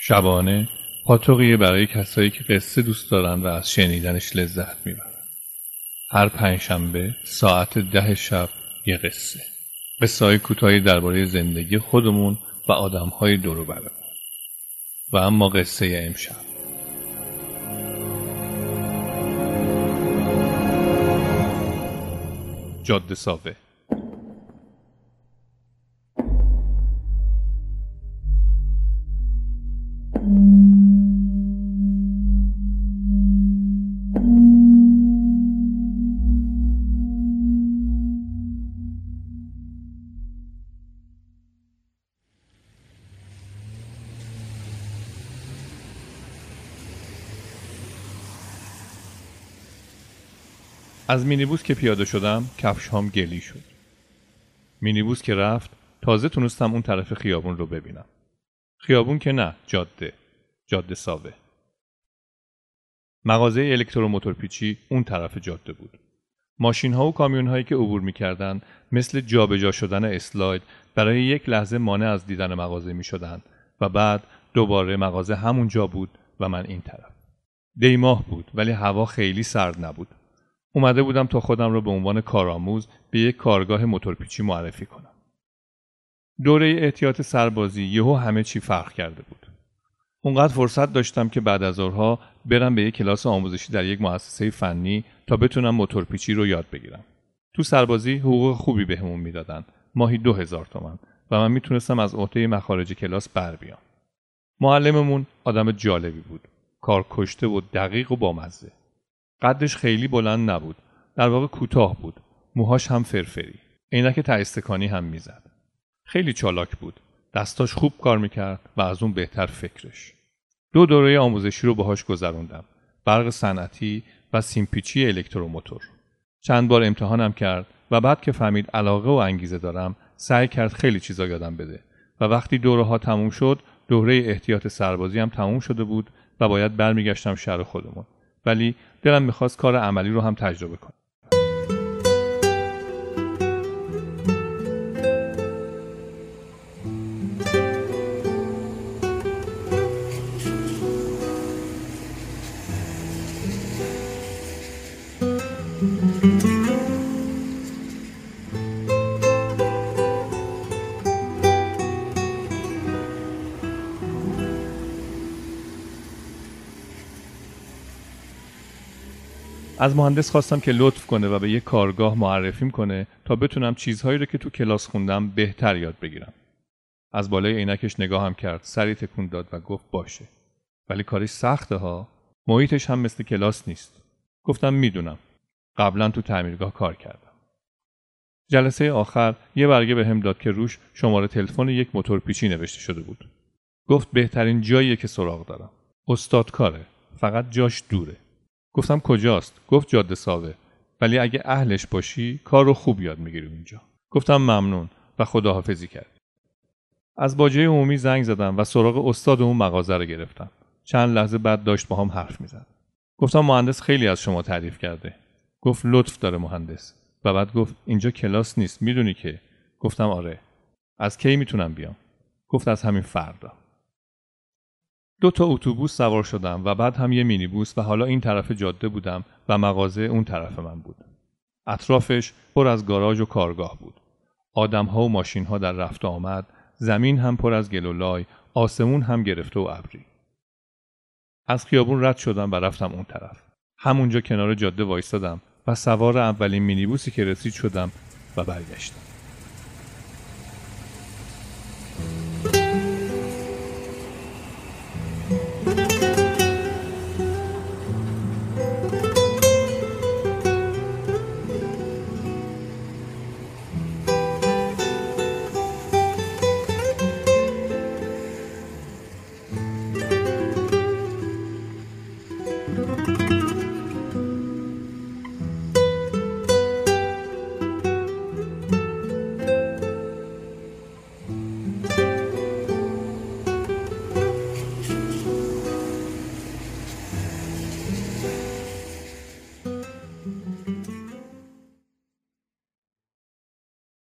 شبانه پاتوقیه برای کسایی که قصه دوست دارن و از شنیدنش لذت می‌برن. هر پنجشنبه ساعت ده شب یه قصه. قصه های کوتاهی درباره زندگی خودمون و آدم های دورو برمون. و اما قصه امشب. جاده ساوه. از مینیبوس که پیاده شدم کفش هام گلی شد. مینیبوس که رفت تازه تونستم اون طرف خیابون رو ببینم. خیابون که نه جاده جاده ساوه. مغازه الکتروموتور پیچی اون طرف جاده بود. ماشین ها و کامیون هایی که عبور می‌کردند مثل جابجا شدن اسلاید برای یک لحظه مانع از دیدن مغازه می شدن و بعد دوباره مغازه همون جا بود و من این طرف. دیماه بود ولی هوا خیلی سرد نبود. اومده بودم تا خودم رو به عنوان کارآموز به یک کارگاه موتورپیچی معرفی کنم. دوره احتیاط سربازی یهو همه چی فرق کرده بود. اونقدر فرصت داشتم که بعد از ظهرها برم به یک کلاس آموزشی در یک مؤسسه فنی تا بتونم موتورپیچی رو یاد بگیرم. تو سربازی حقوق خوبی بهمون می‌دادن. ماهی دو هزار تومن و من می‌تونستم از عهده مخارج کلاس بر بیام. معلممون آدم جالبی بود. کار کشته و دقیق و بامزه. قدش خیلی بلند نبود. در واقع کوتاه بود. موهاش هم فرفری. عینک تایستکانی هم می‌زد. خیلی چالاک بود. دستاش خوب کار می‌کرد و از اون بهتر فکرش. دو دوره آموزشی رو باهاش گذروندم. برق صنعتی و سیمپیچی الکتروموتور. چند بار امتحانم کرد و بعد که فهمید علاقه و انگیزه دارم سعی کرد خیلی چیزا یادم بده. و وقتی دوره ها تموم شد دوره احتیاط سربازی هم تموم شده بود و باید برمیگشتم شهر خودمون. ولی دلم می‌خواست کار عملی رو هم تجربه کنم. از مهندس خواستم که لطف کنه و به یه کارگاه معرفیم کنه تا بتونم چیزهایی رو که تو کلاس خوندم بهتر یاد بگیرم. از بالای عینکش نگاهم کرد، سری تکون داد و گفت باشه. ولی کارش سخته ها. محیطش هم مثل کلاس نیست. گفتم می‌دونم. قبلا تو تعمیرگاه کار کردم. جلسه آخر یه برگه به هم داد که روش شماره تلفن یک موتور پیچی نوشته شده بود. گفت بهترین جاییه که سراغ دارم. استاد کاره. فقط جاش دوره. گفتم کجاست؟ گفت جاده ساوه. ولی اگه اهلش باشی کار رو خوب یاد می‌گیری اونجا گفتم ممنون و خداحافظی کرد. از باجه عمومی زنگ زدم و سراغ استاد اون مغازه رو گرفتم. چند لحظه بعد داشت با هم حرف می‌زد. گفتم مهندس خیلی از شما تعریف کرده. گفت لطف داره مهندس. و بعد گفت اینجا کلاس نیست می‌دونی که؟ گفتم آره. از کی می‌تونم بیام؟ گفت از همین فردا. دو تا اتوبوس سوار شدم و بعد هم یه مینیبوس و حالا این طرف جاده بودم و مغازه اون طرف من بود. اطرافش پر از گاراژ و کارگاه بود. آدمها و ماشین ها در رفت آمد، زمین هم پر از گل و لای، آسمون هم گرفته و ابری. از خیابون رد شدم و رفتم اون طرف. همونجا کنار جاده وایستادم و سوار اولین مینیبوسی که رسید شدم و برگشتم.